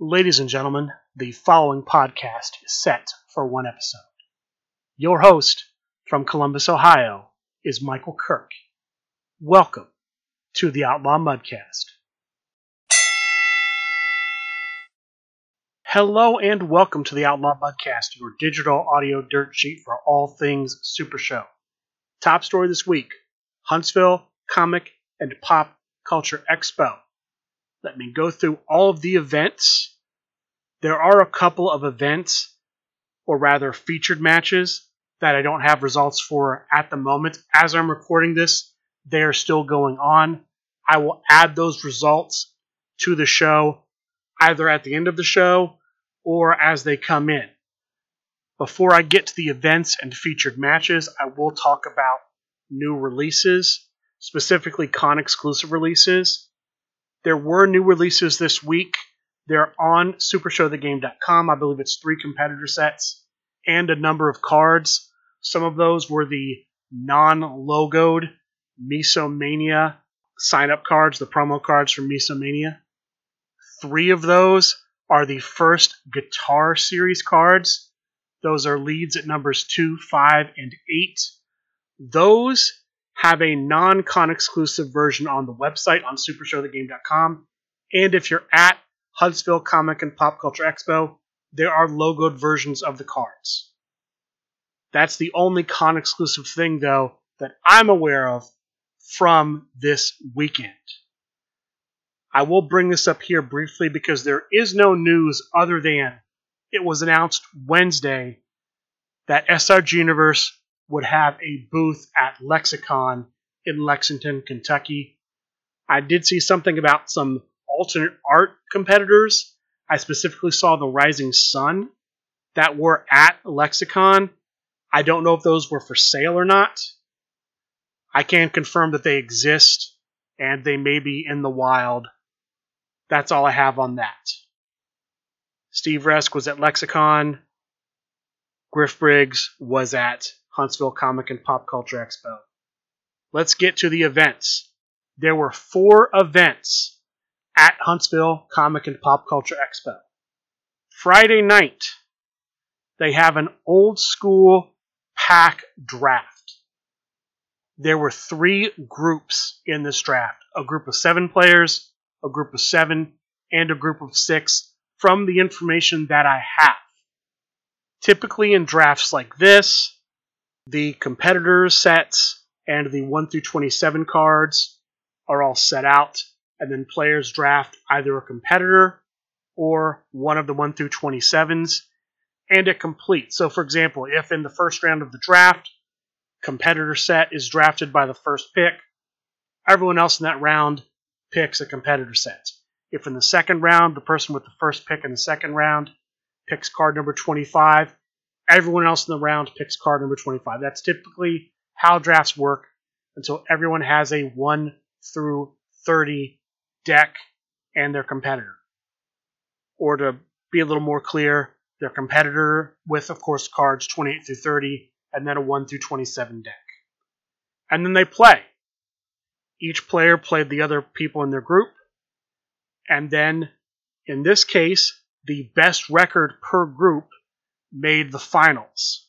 Ladies and gentlemen, the following podcast is set for one episode. Your host from Columbus, Ohio is Michael Kirk. Welcome to the Outlaw Mudcast. Hello and welcome to the Outlaw Mudcast, your digital audio dirt sheet for all things Supershow. Top story this week Huntsville Comic and Pop Culture Expo. Let me go through all of the events. There are a couple of events, or rather featured matches, that I don't have results for at the moment. As I'm recording this, they are still going on. I will add those results to the show either at the end of the show or as they come in. Before I get to the events and featured matches, I will talk about new releases, specifically con exclusive releases. There were new releases this week. They're on supershowthegame.com. I believe it's three competitor sets and a number of cards. Some of those were the non logoed Misomania sign up cards, the promo cards from Misomania. Three of those are the first Guitar Series cards. Those are leads at numbers 2, 5, and 8. Those have a non con exclusive version on the website on supershowthegame.com. And if you're at Huntsville Comic and Pop Culture Expo, there are logoed versions of the cards. That's the only con exclusive thing, though, that I'm aware of from this weekend. I will bring this up here briefly because there is no news other than it was announced Wednesday that SRG Universe would have a booth at Lexicon in Lexington, Kentucky. I did see something about some alternate art competitors. I specifically saw the Rising Sun that were at Lexicon. I don't know if those were for sale or not. I can confirm that they exist and they may be in the wild. That's all I have on that. Steve Resk was at Lexicon. Griff Briggs was at Huntsville Comic and Pop Culture Expo. Let's get to the events. There were four events at Huntsville Comic and Pop Culture Expo. Friday night, they have an old school pack draft. There were three groups in this draft a group of seven players, a group of seven, and a group of six from the information that I have. Typically, in drafts like this, the competitor sets and the 1 through 27 cards are all set out, and then players draft either a competitor or one of the 1 through 27s, and it completes. So, for example, if in the first round of the draft, competitor set is drafted by the first pick, everyone else in that round picks a competitor set. If in the second round, the person with the first pick in the second round picks card number 25, everyone else in the round picks card number 25. That's typically how drafts work until everyone has a 1 through 30 deck and their competitor. Or to be a little more clear, their competitor with, of course, cards 28 through 30, and then a 1 through 27 deck. And then they play. Each player played the other people in their group, and then, in this case, the best record per group made the finals.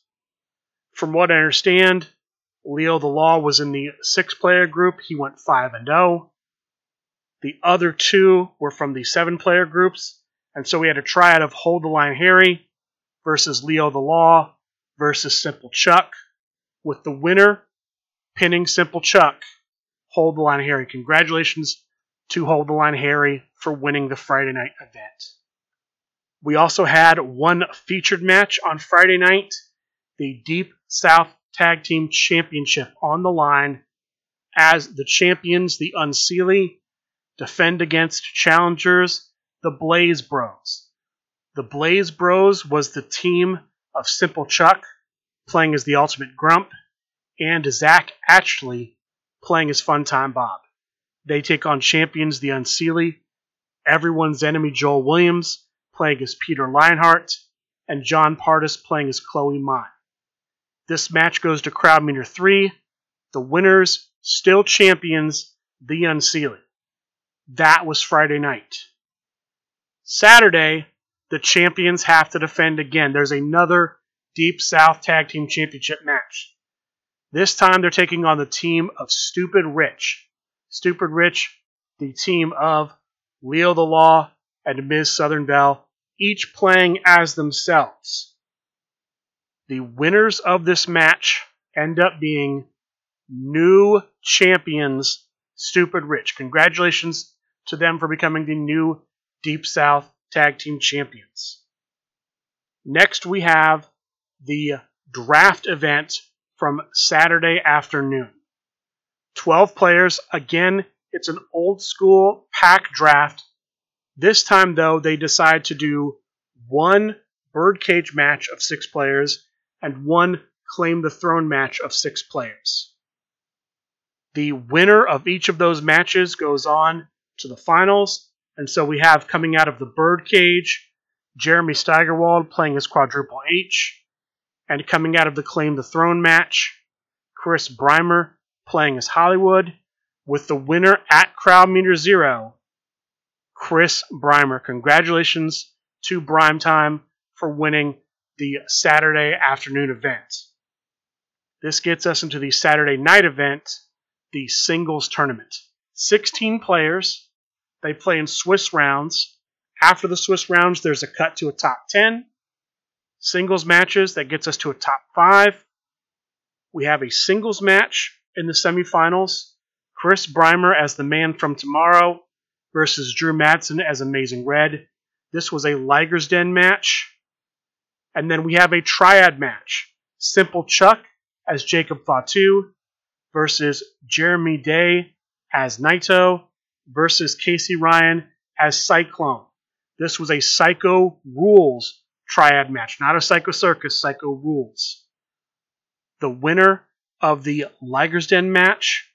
From what I understand, Leo the Law was in the six player group. He went 5 and 0. The other two were from the seven player groups. And so we had a tryout of Hold the Line Harry versus Leo the Law versus Simple Chuck, with the winner pinning Simple Chuck, Hold the Line Harry. Congratulations to Hold the Line Harry for winning the Friday night event. We also had one featured match on Friday night, the Deep South Tag Team Championship on the line as the champions, the Unseelie, defend against challengers, the Blaze Bros. The Blaze Bros was the team of Simple Chuck playing as the Ultimate Grump and Zach Ashley playing as Funtime Bob. They take on champions, the Unseelie, everyone's enemy Joel Williams, playing as Peter Lionheart, and John Partis playing as Chloe Mai. This match goes to crowd meter 3. The winners, still champions, the Unseelie. That was Friday night. Saturday, the champions have to defend again. There's another Deep South Tag Team Championship match. This time they're taking on the team of Stupid Rich. Stupid Rich, the team of Leo the Law and Ms. Southern Belle, each playing as themselves. The winners of this match end up being new champions, Stupid Rich. Congratulations to them for becoming the new Deep South Tag Team Champions. Next, we have the draft event from Saturday afternoon. 12 players. Again, it's an old school pack draft. This time, though, they decide to do one birdcage match of six players and one claim the throne match of six players. The winner of each of those matches goes on to the finals, and so we have coming out of the birdcage Jeremy Steigerwald playing as Quadruple H, and coming out of the Claim the Throne match, Chris Brymer playing as Hollywood, with the winner at Crowd Meter Zero, Chris Brymer. Congratulations to Brime Time for winning the Saturday afternoon event. This gets us into the Saturday night event, the singles tournament. 16 players. They play in Swiss rounds. After the Swiss rounds, there's a cut to a top 10. Singles matches, that gets us to a top 5. We have a singles match in the semifinals. Chris Brymer as the man from tomorrow versus Drew Madsen as Amazing Red. This was a Liger's Den match. And then we have a triad match. Simple Chuck as Jacob Fatu versus Jeremy Day as Naito versus Casey Ryan as Cyclone. This was a Psycho Rules triad match, not a Psycho Circus, Psycho Rules. The winner of the Liger's Den match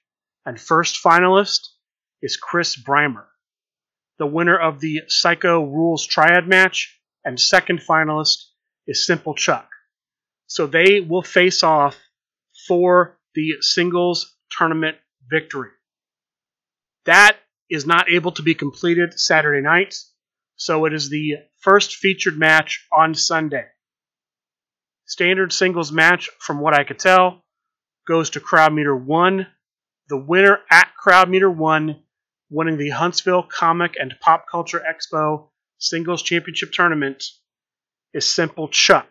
and first finalist is Chris Brymer. The winner of the Psycho Rules triad match and second finalist is Simple Chuck. So they will face off for the singles tournament victory. That is not able to be completed Saturday night, so it is the first featured match on Sunday. Standard singles match, from what I could tell, goes to Crowd Meter 1. The winner at Crowd Meter 1, winning the Huntsville Comic and Pop Culture Expo Singles Championship Tournament, is Simple Chuck.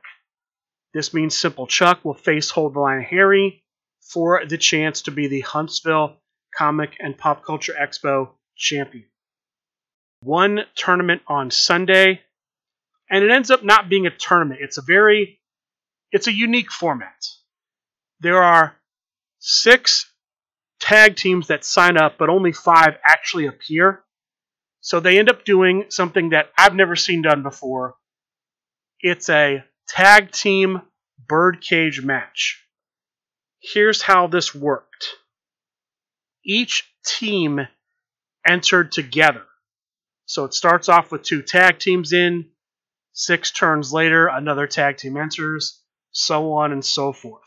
This means Simple Chuck will face Hold the Line Harry for the chance to be the Huntsville Comic and Pop Culture Expo champion. One tournament on Sunday, and it ends up not being a tournament. It's a very it's a unique format. There are six tag teams that sign up, but only five actually appear. So they end up doing something that I've never seen done before. It's a tag team birdcage match. Here's how this worked each team entered together. So it starts off with two tag teams in, six turns later, another tag team enters, so on and so forth.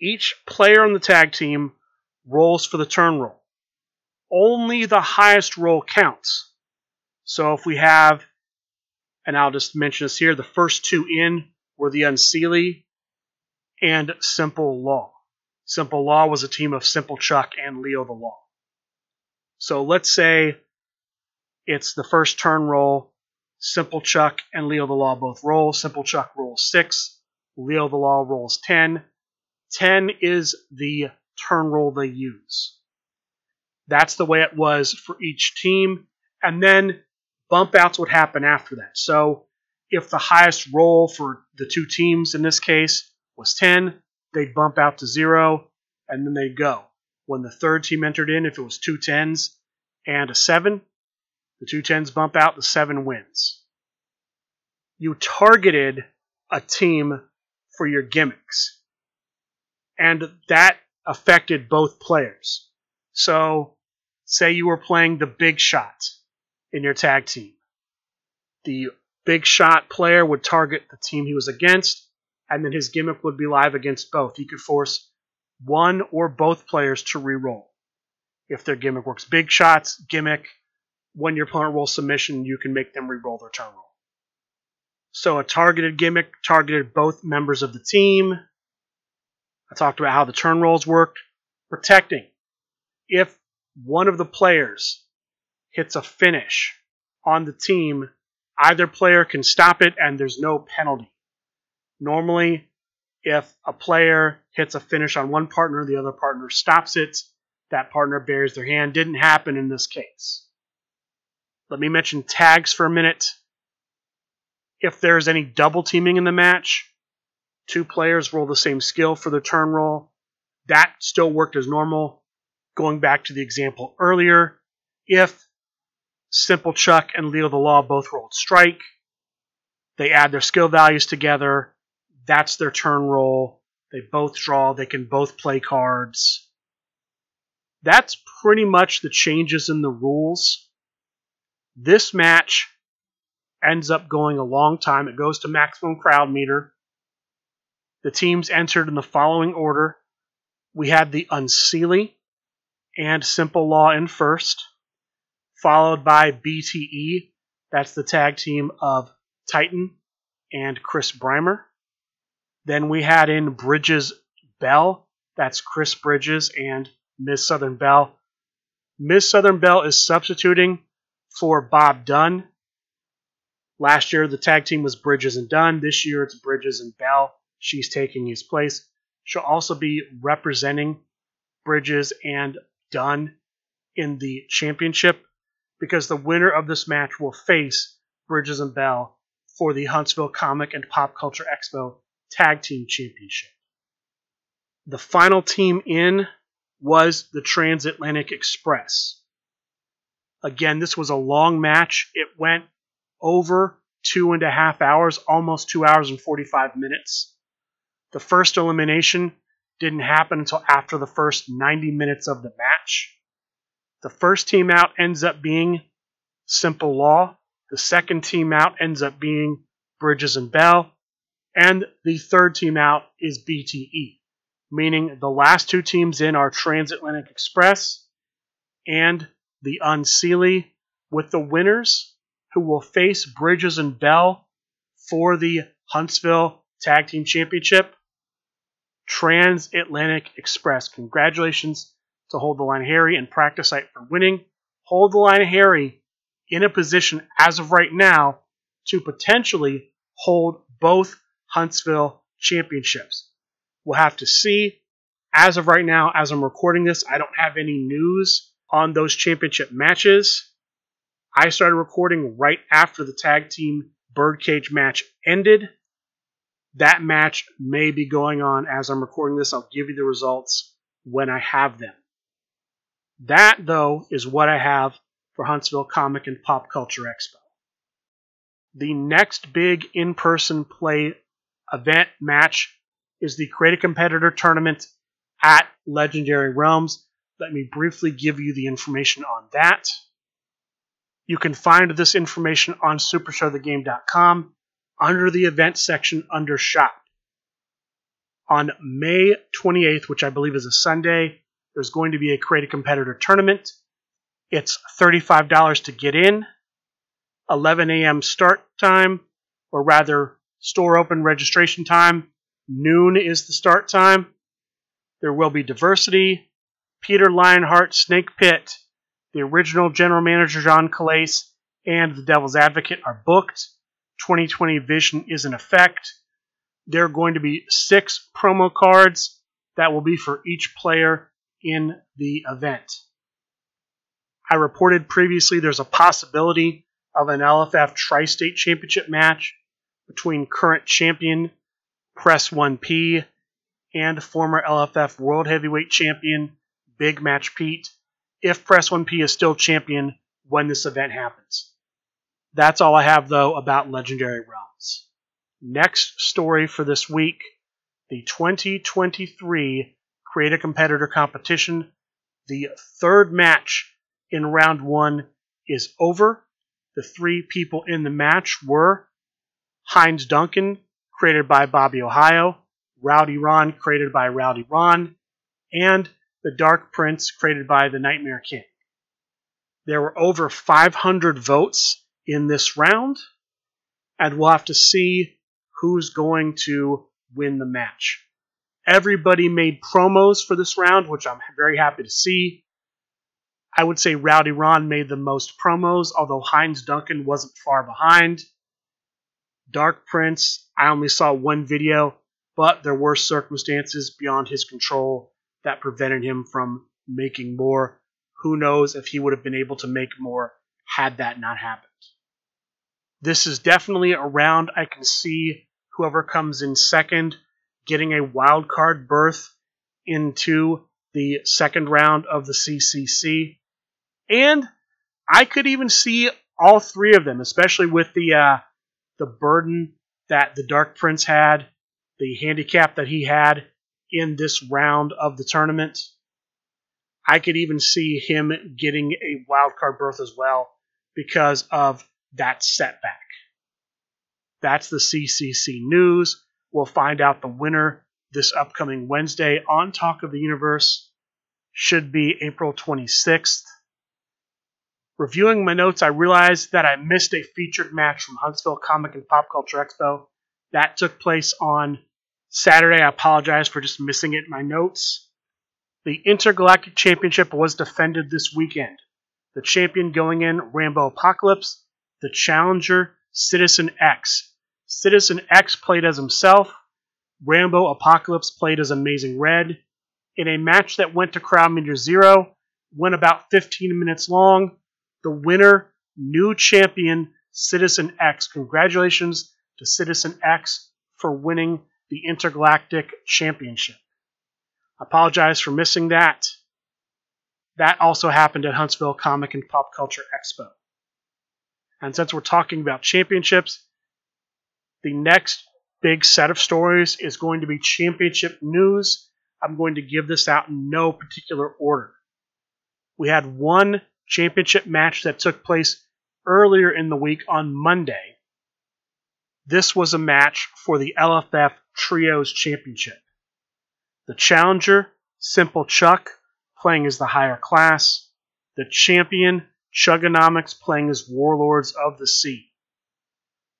Each player on the tag team rolls for the turn roll. Only the highest roll counts. So if we have, and I'll just mention this here, the first two in were the Unseelie and Simple Law. Simple Law was a team of Simple Chuck and Leo the Law. So let's say it's the first turn roll. Simple Chuck and Leo the Law both roll. Simple Chuck rolls six. Leo the Law rolls 10. 10 is the turn roll they use. That's the way it was for each team. And then bump outs would happen after that. So if the highest roll for the two teams in this case was 10, they'd bump out to zero, and then they'd go. When the third team entered in, if it was two tens and a seven, the two tens bump out, the seven wins. You targeted a team for your gimmicks. And that affected both players. So, say you were playing the big shot in your tag team. The big shot player would target the team he was against, and then his gimmick would be live against both. He could force one or both players to re-roll. If their gimmick works big shots, gimmick, when your opponent rolls submission, you can make them re-roll their turn roll. So a targeted gimmick targeted both members of the team. I talked about how the turn rolls worked. Protecting. If one of the players hits a finish on the team, either player can stop it and there's no penalty. Normally, if a player hits a finish on one partner, the other partner stops it, that partner bears their hand. Didn't happen in this case. Let me mention tags for a minute. If there's any double teaming in the match, two players roll the same skill for the turn roll. That still worked as normal. Going back to the example earlier, if Simple Chuck and Leo the Law both rolled strike, they add their skill values together. That's their turn roll. They both draw. They can both play cards. That's pretty much the changes in the rules. This match ends up going a long time. It goes to maximum crowd meter. The teams entered in the following order. We had the Unseelie and Simple Law in first, followed by BTE. That's the tag team of Titan and Chris Brymer. Then we had in Bridges Bell. That's Chris Bridges and Miss Southern Belle. Miss Southern Belle is substituting for Bob Dunn Last year, the tag team was Bridges and Dunn. This year, it's Bridges and Bell. She's taking his place. She'll also be representing Bridges and Dunn in the championship because the winner of this match will face Bridges and Bell for the Huntsville Comic and Pop Culture Expo Tag Team Championship. The final team in was the Transatlantic Express. Again, this was a long match. It went over two and a half hours, almost two hours and 45 minutes. The first elimination didn't happen until after the first 90 minutes of the match. The first team out ends up being Simple Law. The second team out ends up being Bridges and Bell. And the third team out is BTE, meaning the last two teams in are Transatlantic Express and the Unseelie, with the winners who will face Bridges and Bell for the Huntsville Tag Team Championship. Transatlantic Express. Congratulations to Hold the Line Harry and Practice Site for winning. Hold the Line Harry in a position as of right now to potentially hold both Huntsville championships. We'll have to see. As of right now, as I'm recording this, I don't have any news on those championship matches. I started recording right after the tag team birdcage match ended. That match may be going on as I'm recording this. I'll give you the results when I have them. That, though, is what I have for Huntsville Comic and Pop Culture Expo. The next big in person play event match is the Create a Competitor tournament at Legendary Realms. Let me briefly give you the information on that. You can find this information on supershowthegame.com under the event section under shop. On May 28th, which I believe is a Sunday, there's going to be a Create a Competitor tournament. It's $35 to get in, 11 a.m. start time, or rather, store open registration time. Noon is the start time. There will be diversity. Peter Lionheart, Snake Pit, the original general manager John Calais and the Devil's Advocate are booked. 2020 Vision is in effect. There are going to be six promo cards that will be for each player in the event. I reported previously there's a possibility of an LFF Tri State Championship match between current champion Press 1P and former LFF World Heavyweight Champion Big Match Pete if Press 1P is still champion when this event happens. That's all I have, though, about Legendary Realms. Next story for this week the 2023 Create a Competitor competition. The third match in round one is over. The three people in the match were Heinz Duncan, created by Bobby Ohio, Rowdy Ron, created by Rowdy Ron, and the Dark Prince created by the Nightmare King. There were over 500 votes in this round, and we'll have to see who's going to win the match. Everybody made promos for this round, which I'm very happy to see. I would say Rowdy Ron made the most promos, although Heinz Duncan wasn't far behind. Dark Prince, I only saw one video, but there were circumstances beyond his control that prevented him from making more. Who knows if he would have been able to make more had that not happened. This is definitely a round I can see whoever comes in second getting a wild card berth into the second round of the CCC. And I could even see all three of them, especially with the uh, the burden that the Dark Prince had, the handicap that he had in this round of the tournament. I could even see him getting a wild card berth as well because of that setback. That's the CCC news. We'll find out the winner this upcoming Wednesday on Talk of the Universe. Should be April 26th. Reviewing my notes, I realized that I missed a featured match from Huntsville Comic and Pop Culture Expo. That took place on Saturday. I apologize for just missing it in my notes. The Intergalactic Championship was defended this weekend. The champion going in, Rambo Apocalypse. The challenger, Citizen X. Citizen X played as himself. Rambo Apocalypse played as Amazing Red. In a match that went to crowd meter zero, went about 15 minutes long, the winner, new champion, Citizen X. Congratulations to Citizen X for winning the Intergalactic Championship. I Apologize for missing that. That also happened at Huntsville Comic and Pop Culture Expo. And since we're talking about championships, the next big set of stories is going to be championship news. I'm going to give this out in no particular order. We had one championship match that took place earlier in the week on Monday. This was a match for the LFF Trios Championship. The challenger, Simple Chuck, playing as the higher class. The champion, Chugonomics, playing as Warlords of the Sea.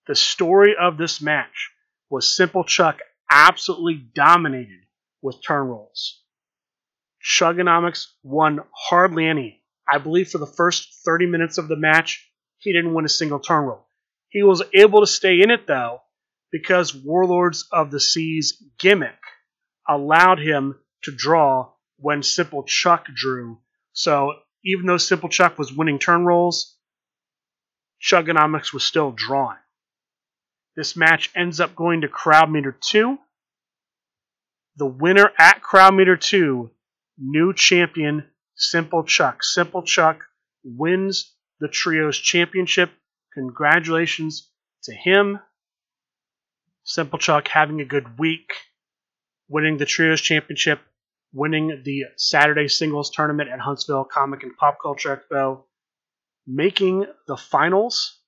The story of this match was Simple Chuck absolutely dominated with turn rolls. Chugonomics won hardly any I believe for the first 30 minutes of the match, he didn't win a single turn roll. He was able to stay in it though because Warlords of the Seas gimmick allowed him to draw when Simple Chuck drew. So even though Simple Chuck was winning turn rolls, Chugonomics was still drawing. This match ends up going to crowd meter 2. The winner at crowd meter 2, new champion Simple Chuck. Simple Chuck wins the Trios Championship. Congratulations to him. Simple Chuck having a good week, winning the Trios Championship, winning the Saturday Singles Tournament at Huntsville Comic and Pop Culture Expo, making the finals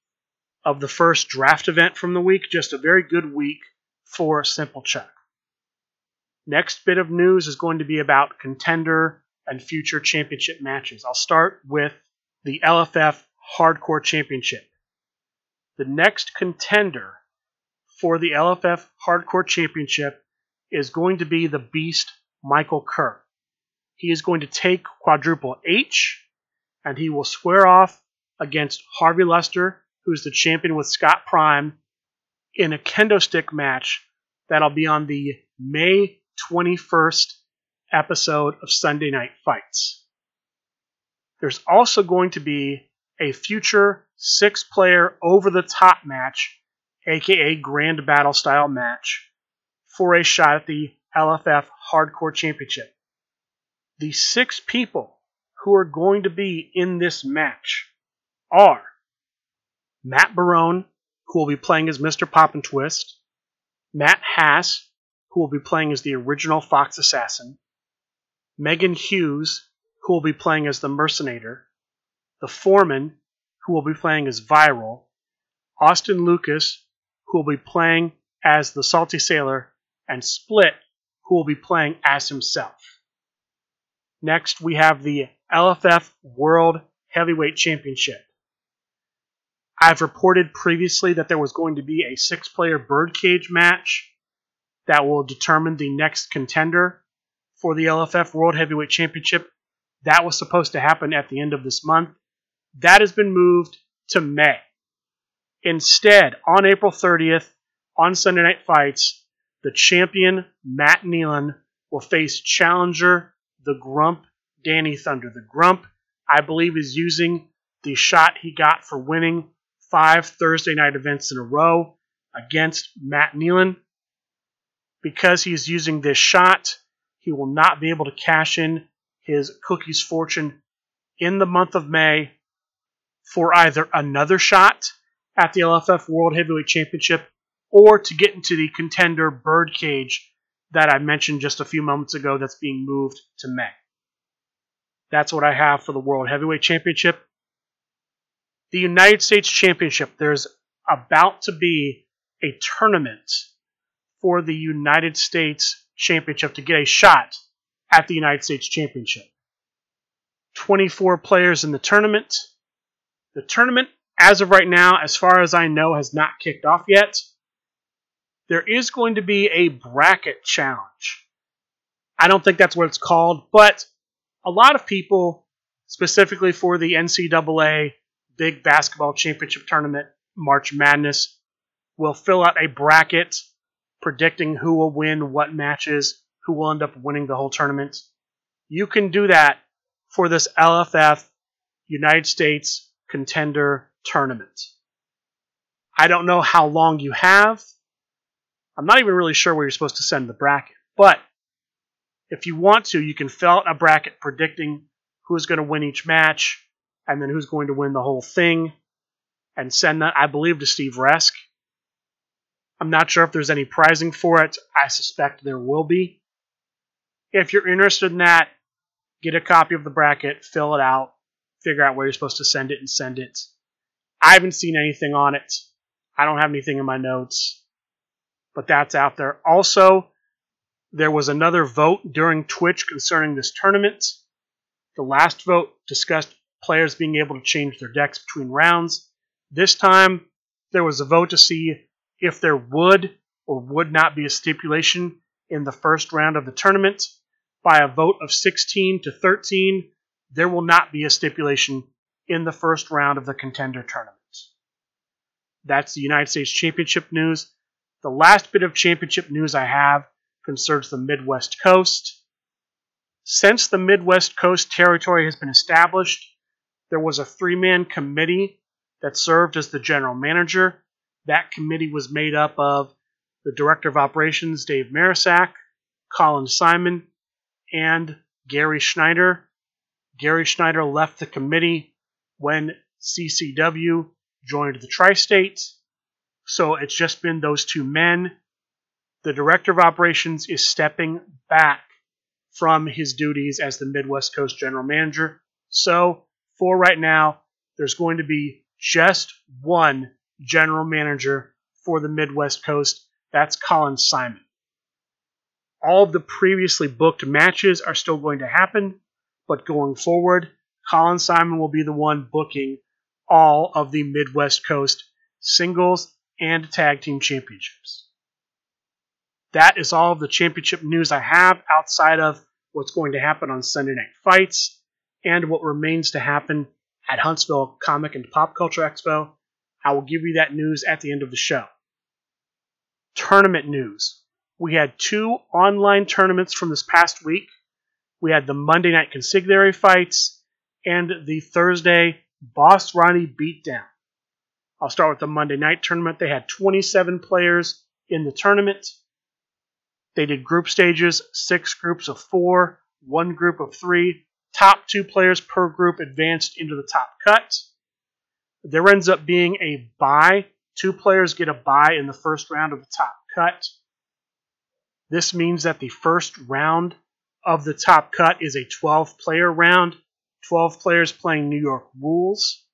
of the first draft event from the week. Just a very good week for Simple Chuck. Next bit of news is going to be about contender and future championship matches. I'll start with the LFF Hardcore Championship. The next contender for the LFF Hardcore Championship is going to be the Beast Michael Kerr. He is going to take quadruple H and he will square off against Harvey Lester, who's the champion with Scott Prime, in a kendo stick match that'll be on the May 21st episode of Sunday Night Fights. There's also going to be a future six player over the top match, aka Grand Battle style match, for a shot at the LFF Hardcore Championship. The six people who are going to be in this match are Matt Barone, who will be playing as Mr. Pop and Twist, Matt Hass, who will be playing as the original Fox Assassin, Megan Hughes, who will be playing as the Mercenator, the Foreman, who will be playing as Viral, Austin Lucas, who will be playing as the Salty Sailor, and Split, who will be playing as himself. Next, we have the LFF World Heavyweight Championship. I've reported previously that there was going to be a six player birdcage match that will determine the next contender for the LFF World Heavyweight Championship. That was supposed to happen at the end of this month. That has been moved to May. Instead, on April 30th, on Sunday Night Fights, the champion Matt Nealon will face challenger the Grump Danny Thunder. The Grump, I believe, is using the shot he got for winning five Thursday night events in a row against Matt Nealon. Because he's using this shot, he will not be able to cash in his cookies fortune in the month of May for either another shot at the LFF World Heavyweight Championship or to get into the contender birdcage that I mentioned just a few moments ago that's being moved to May. That's what I have for the World Heavyweight Championship. The United States Championship, there's about to be a tournament for the United States Championship to get a shot at the United States Championship. 24 players in the tournament. The tournament, as of right now, as far as I know, has not kicked off yet. There is going to be a bracket challenge. I don't think that's what it's called, but a lot of people, specifically for the NCAA Big Basketball Championship Tournament, March Madness, will fill out a bracket predicting who will win what matches, who will end up winning the whole tournament. You can do that for this LFF United States Contender Tournament. I don't know how long you have. I'm not even really sure where you're supposed to send the bracket, but if you want to, you can fill out a bracket predicting who's going to win each match and then who's going to win the whole thing and send that, I believe, to Steve Resk. I'm not sure if there's any prizing for it. I suspect there will be. If you're interested in that, get a copy of the bracket, fill it out, figure out where you're supposed to send it, and send it. I haven't seen anything on it. I don't have anything in my notes, but that's out there. Also, there was another vote during Twitch concerning this tournament. The last vote discussed players being able to change their decks between rounds. This time, there was a vote to see if there would or would not be a stipulation in the first round of the tournament. By a vote of 16 to 13, there will not be a stipulation in the first round of the contender tournament. That's the United States Championship news. The last bit of championship news I have concerns the Midwest Coast. Since the Midwest Coast territory has been established, there was a three man committee that served as the general manager that committee was made up of the Director of Operations, Dave Marisak, Colin Simon, and Gary Schneider. Gary Schneider left the committee when CCW joined the Tri State. So it's just been those two men. The Director of Operations is stepping back from his duties as the Midwest Coast General Manager. So for right now, there's going to be just one general manager for the Midwest Coast. That's Colin Simon. All of the previously booked matches are still going to happen, but going forward, Colin Simon will be the one booking all of the Midwest Coast singles and tag team championships. That is all of the championship news I have outside of what's going to happen on Sunday Night Fights and what remains to happen at Huntsville Comic and Pop Culture Expo I will give you that news at the end of the show. Tournament news. We had two online tournaments from this past week. We had the Monday night consigliere fights and the Thursday Boss Ronnie beatdown. I'll start with the Monday night tournament. They had 27 players in the tournament. They did group stages, six groups of four, one group of three. Top two players per group advanced into the top cut. There ends up being a bye. Two players get a bye in the first round of the top cut. This means that the first round of the top cut is a 12 player round, 12 players playing New York rules.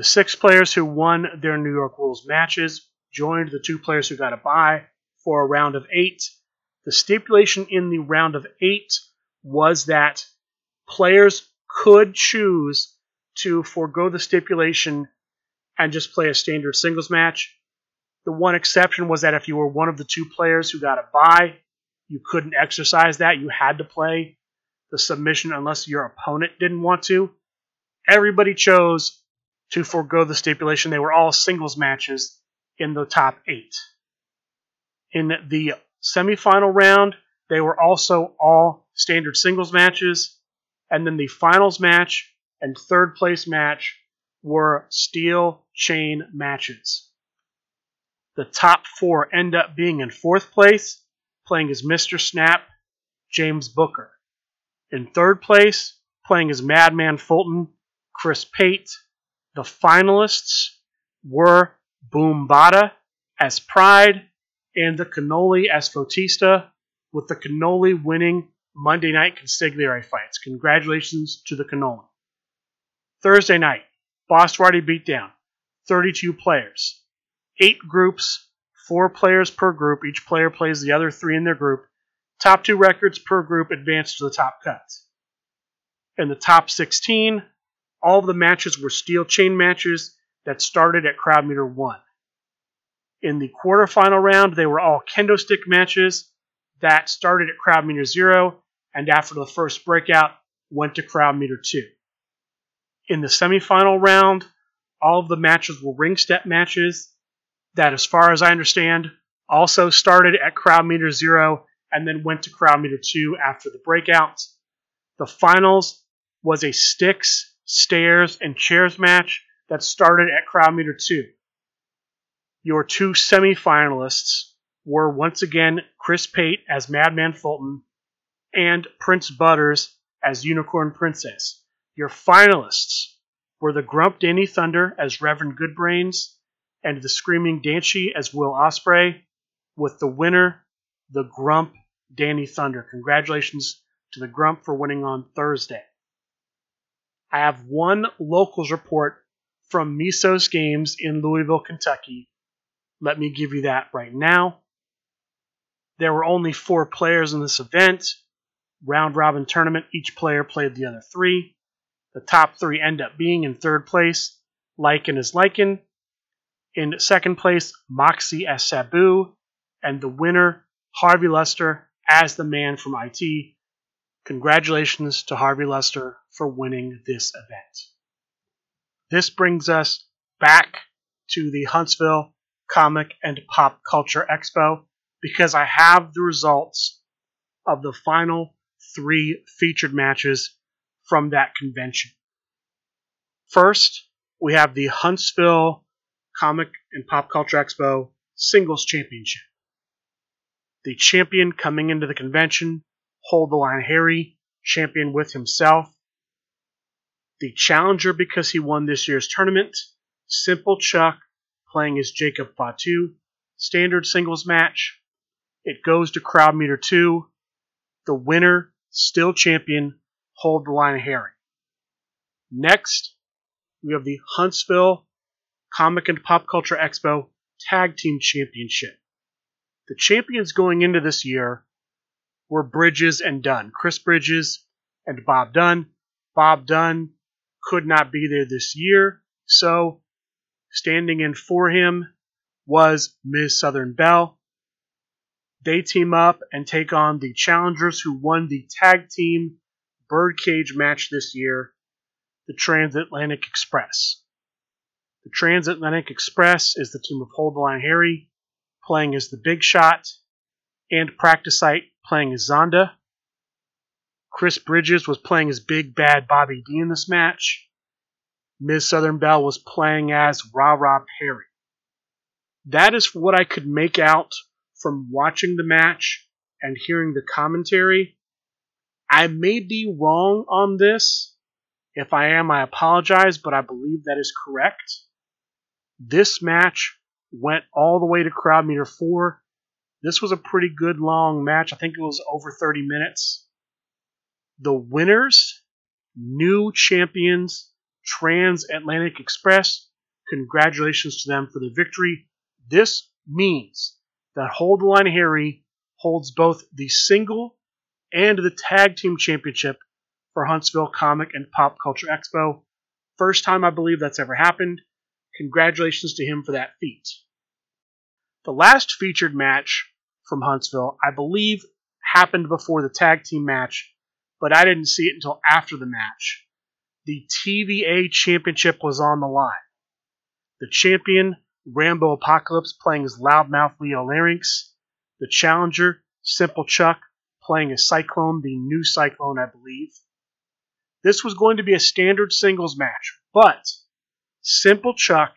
The six players who won their New York rules matches joined the two players who got a bye for a round of eight. The stipulation in the round of eight was that players could choose to forego the stipulation and just play a standard singles match. The one exception was that if you were one of the two players who got a bye, you couldn't exercise that. You had to play the submission unless your opponent didn't want to. Everybody chose to forego the stipulation. They were all singles matches in the top eight. In the semifinal round, they were also all standard singles matches. And then the finals match and third place match were steel chain matches. The top four end up being in fourth place, playing as Mr. Snap, James Booker. In third place, playing as Madman Fulton, Chris Pate. The finalists were Boom Bada as Pride and the Cannoli as Fotista, with the Cannoli winning Monday night consigliere fights. Congratulations to the Cannoli. Thursday night, Bosswrighty Beatdown, 32 players, 8 groups, 4 players per group. Each player plays the other 3 in their group. Top 2 records per group advance to the top cuts. In the top 16, all of the matches were steel chain matches that started at crowd meter 1. In the quarterfinal round, they were all kendo stick matches that started at crowd meter 0 and after the first breakout went to crowd meter 2. In the semifinal round, all of the matches were ring step matches that, as far as I understand, also started at crowd meter 0 and then went to crowd meter 2 after the breakouts. The finals was a sticks, stairs, and chairs match that started at crowd meter 2. Your two semifinalists were once again Chris Pate as Madman Fulton and Prince Butters as Unicorn Princess. Your finalists were the Grump Danny Thunder as Reverend Goodbrains and the Screaming Dancy as Will Ospreay, with the winner, the Grump Danny Thunder. Congratulations to the Grump for winning on Thursday. I have one locals report from Misos Games in Louisville, Kentucky. Let me give you that right now. There were only four players in this event. Round robin tournament, each player played the other three. The top three end up being in third place, Lycan is Lycan. In second place, Moxie as Sabu. And the winner, Harvey Lester as the man from IT. Congratulations to Harvey Lester for winning this event. This brings us back to the Huntsville Comic and Pop Culture Expo because I have the results of the final three featured matches from that convention. First, we have the Huntsville Comic and Pop Culture Expo Singles Championship. The champion coming into the convention, Hold the Line Harry, champion with himself. The challenger because he won this year's tournament, Simple Chuck playing as Jacob Fatu. Standard singles match. It goes to crowd meter two. The winner, still champion, hold the line Harry. Next, we have the Huntsville Comic and Pop Culture Expo Tag Team Championship. The champions going into this year were Bridges and Dunn. Chris Bridges and Bob Dunn. Bob Dunn could not be there this year, so standing in for him was Ms. Southern Belle. They team up and take on the challengers who won the tag team birdcage match this year, the Transatlantic Express. The Transatlantic Express is the team of Hold the Line Harry, playing as the Big Shot, and Practice Site playing as Zonda. Chris Bridges was playing as Big Bad Bobby D in this match. Ms. Southern Belle was playing as Rah Rah Perry. That is what I could make out from watching the match and hearing the commentary. I may be wrong on this. If I am, I apologize, but I believe that is correct. This match went all the way to crowd meter four. This was a pretty good long match. I think it was over 30 minutes. The winners, new champions, Transatlantic Express. Congratulations to them for the victory. This means that Hold the Line Harry holds both the single and the tag team championship for Huntsville Comic and Pop Culture Expo First time I believe that's ever happened. Congratulations to him for that feat. The last featured match from Huntsville, I believe, happened before the tag team match, but I didn't see it until after the match. The TVA Championship was on the line. The champion, Rambo Apocalypse, playing as loudmouth Leo Larynx. The challenger, Simple Chuck, playing as Cyclone, the new Cyclone, I believe. This was going to be a standard singles match, but Simple Chuck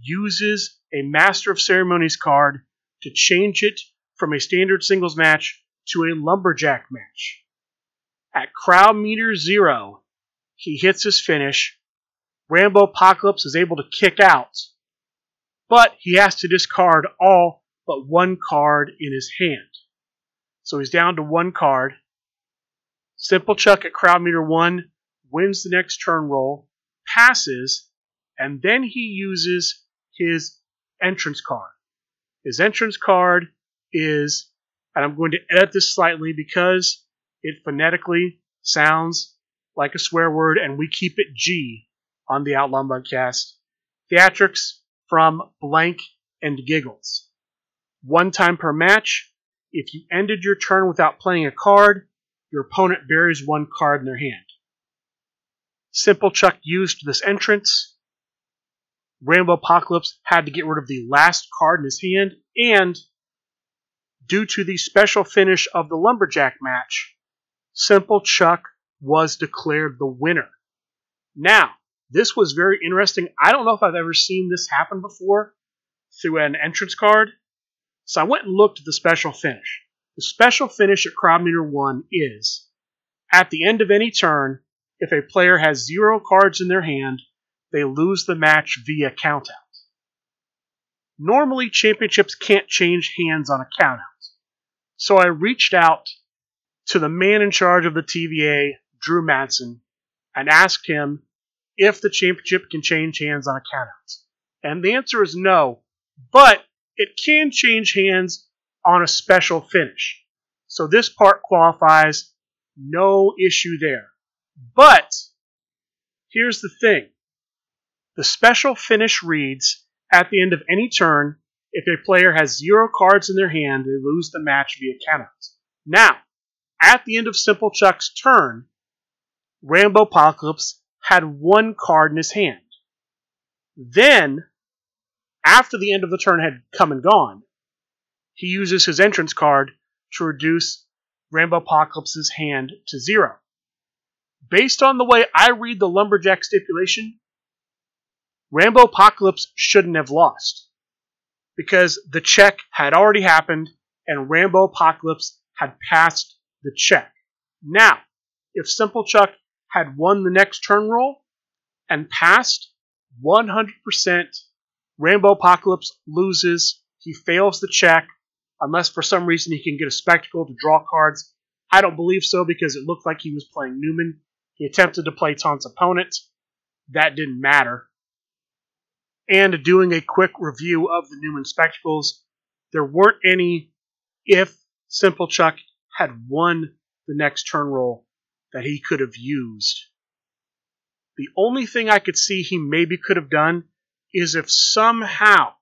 uses a Master of Ceremonies card to change it from a standard singles match to a lumberjack match. At crowd meter zero, he hits his finish. Rambo Apocalypse is able to kick out, but he has to discard all but one card in his hand. So he's down to one card. Simple Chuck at crowd meter one wins the next turn roll, passes, and then he uses his entrance card. His entrance card is, and I'm going to edit this slightly because it phonetically sounds like a swear word, and we keep it G on the Outlaw Mudcast. Theatrics from Blank and Giggles. One time per match, if you ended your turn without playing a card, your opponent buries one card in their hand. Simple Chuck used this entrance. Rambo Apocalypse had to get rid of the last card in his hand, and due to the special finish of the Lumberjack match, Simple Chuck was declared the winner. Now, this was very interesting. I don't know if I've ever seen this happen before through an entrance card. So I went and looked at the special finish. The special finish at crowd meter 1 is at the end of any turn, if a player has zero cards in their hand, they lose the match via countout. Normally, championships can't change hands on a countout. So I reached out to the man in charge of the TVA, Drew Madsen, and asked him if the championship can change hands on a countout. And the answer is no, but it can change hands on a special finish. So this part qualifies, no issue there. But here's the thing the special finish reads at the end of any turn, if a player has zero cards in their hand, they lose the match via countout. Now, at the end of Simple Chuck's turn, Rambo Apocalypse had one card in his hand. Then, after the end of the turn had come and gone, he uses his entrance card to reduce Rambo Apocalypse's hand to zero based on the way I read the Lumberjack stipulation, Rambo Apocalypse shouldn't have lost. Because the check had already happened and Rambo Apocalypse had passed the check. Now, if Simple Chuck had won the next turn roll and passed, 100% Rambo Apocalypse loses. He fails the check unless for some reason he can get a spectacle to draw cards. I don't believe so because it looked like he was playing Newman he attempted to play Taunt's opponent. That didn't matter. And doing a quick review of the Newman Spectacles, there weren't any if Simple Chuck had won the next turn roll that he could have used. The only thing I could see he maybe could have done is if somehow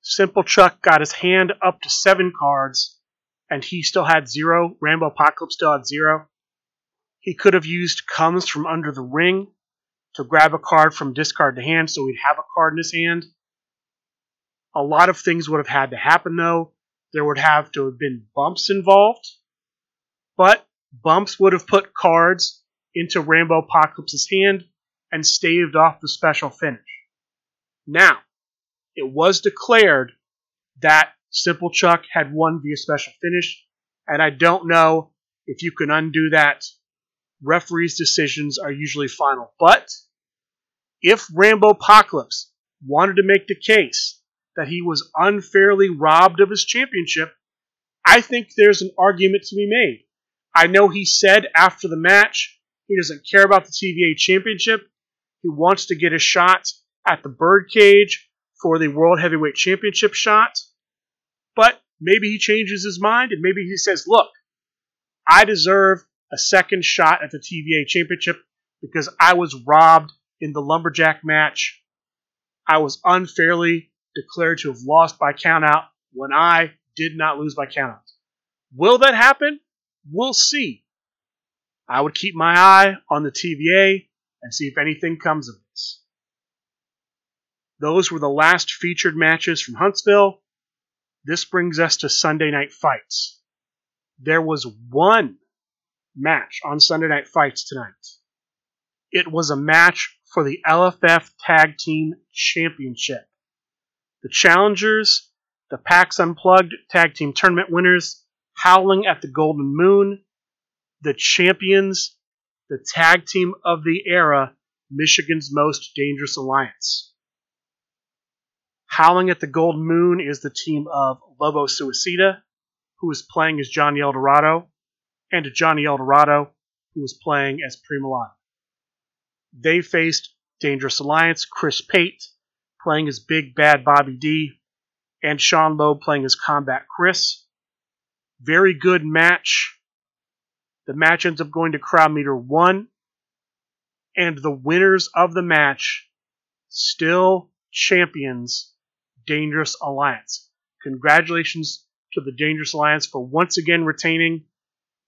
Simple Chuck got his hand up to seven cards and he still had zero, Rambo Apocalypse still had zero, he could have used comes from under the ring to grab a card from discard to hand so he'd have a card in his hand. A lot of things would have had to happen though. There would have to have been bumps involved, but bumps would have put cards into Rambo Apocalypse's hand and staved off the special finish. Now, it was declared that Simple Chuck had won via special finish, and I don't know if you can undo that referees' decisions are usually final. But if Rambo Apocalypse wanted to make the case that he was unfairly robbed of his championship, I think there's an argument to be made. I know he said after the match he doesn't care about the TVA championship. He wants to get a shot at the birdcage for the World Heavyweight Championship shot. But maybe he changes his mind and maybe he says, look, I deserve a second shot at the TVA championship because I was robbed in the Lumberjack match. I was unfairly declared to have lost by countout when I did not lose by countout. Will that happen? We'll see. I would keep my eye on the TVA and see if anything comes of this. Those were the last featured matches from Huntsville. This brings us to Sunday night fights. There was one match on Sunday night fights tonight. It was a match for the LFF Tag Team Championship. The challengers, the PAX Unplugged Tag Team Tournament winners, Howling at the Golden Moon, the champions, the tag team of the era, Michigan's Most Dangerous Alliance. Howling at the Golden Moon is the team of Lobo Suicida, who is playing as Johnny Eldorado, and Johnny Eldorado, who is playing as Prima They faced Dangerous Alliance, Chris Pate, playing as Big Bad Bobby D, and Sean Loeb playing as Combat Chris. Very good match. The match ends up going to crowd meter one, and the winners of the match still champions Dangerous Alliance. Congratulations to the Dangerous Alliance for once again retaining.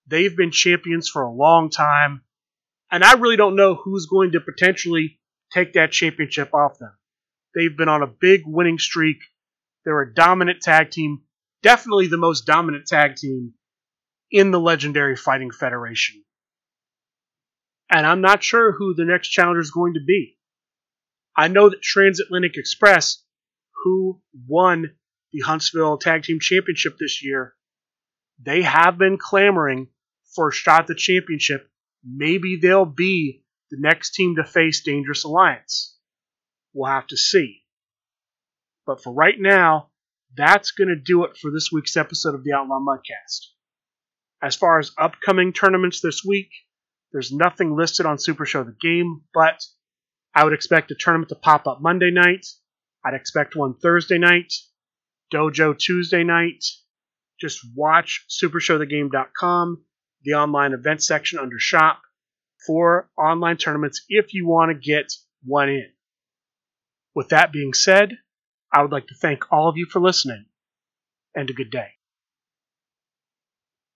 They've been champions for a long time, and I really don't know who's going to potentially take that championship off them. They've been on a big winning streak. They're a dominant tag team, definitely the most dominant tag team in the legendary Fighting Federation. And I'm not sure who the next challenger is going to be. I know that Transatlantic Express who won the Huntsville Tag Team Championship this year, they have been clamoring for a shot at the championship. Maybe they'll be the next team to face Dangerous Alliance. We'll have to see. But for right now, that's going to do it for this week's episode of the Outlaw Mudcast. As far as upcoming tournaments this week, there's nothing listed on Supershow the Game, but I would expect a tournament to pop up Monday night I'd expect one Thursday night, Dojo Tuesday night. Just watch supershowthegame.com, the online event section under shop for online tournaments if you want to get one in. With that being said, I would like to thank all of you for listening and a good day.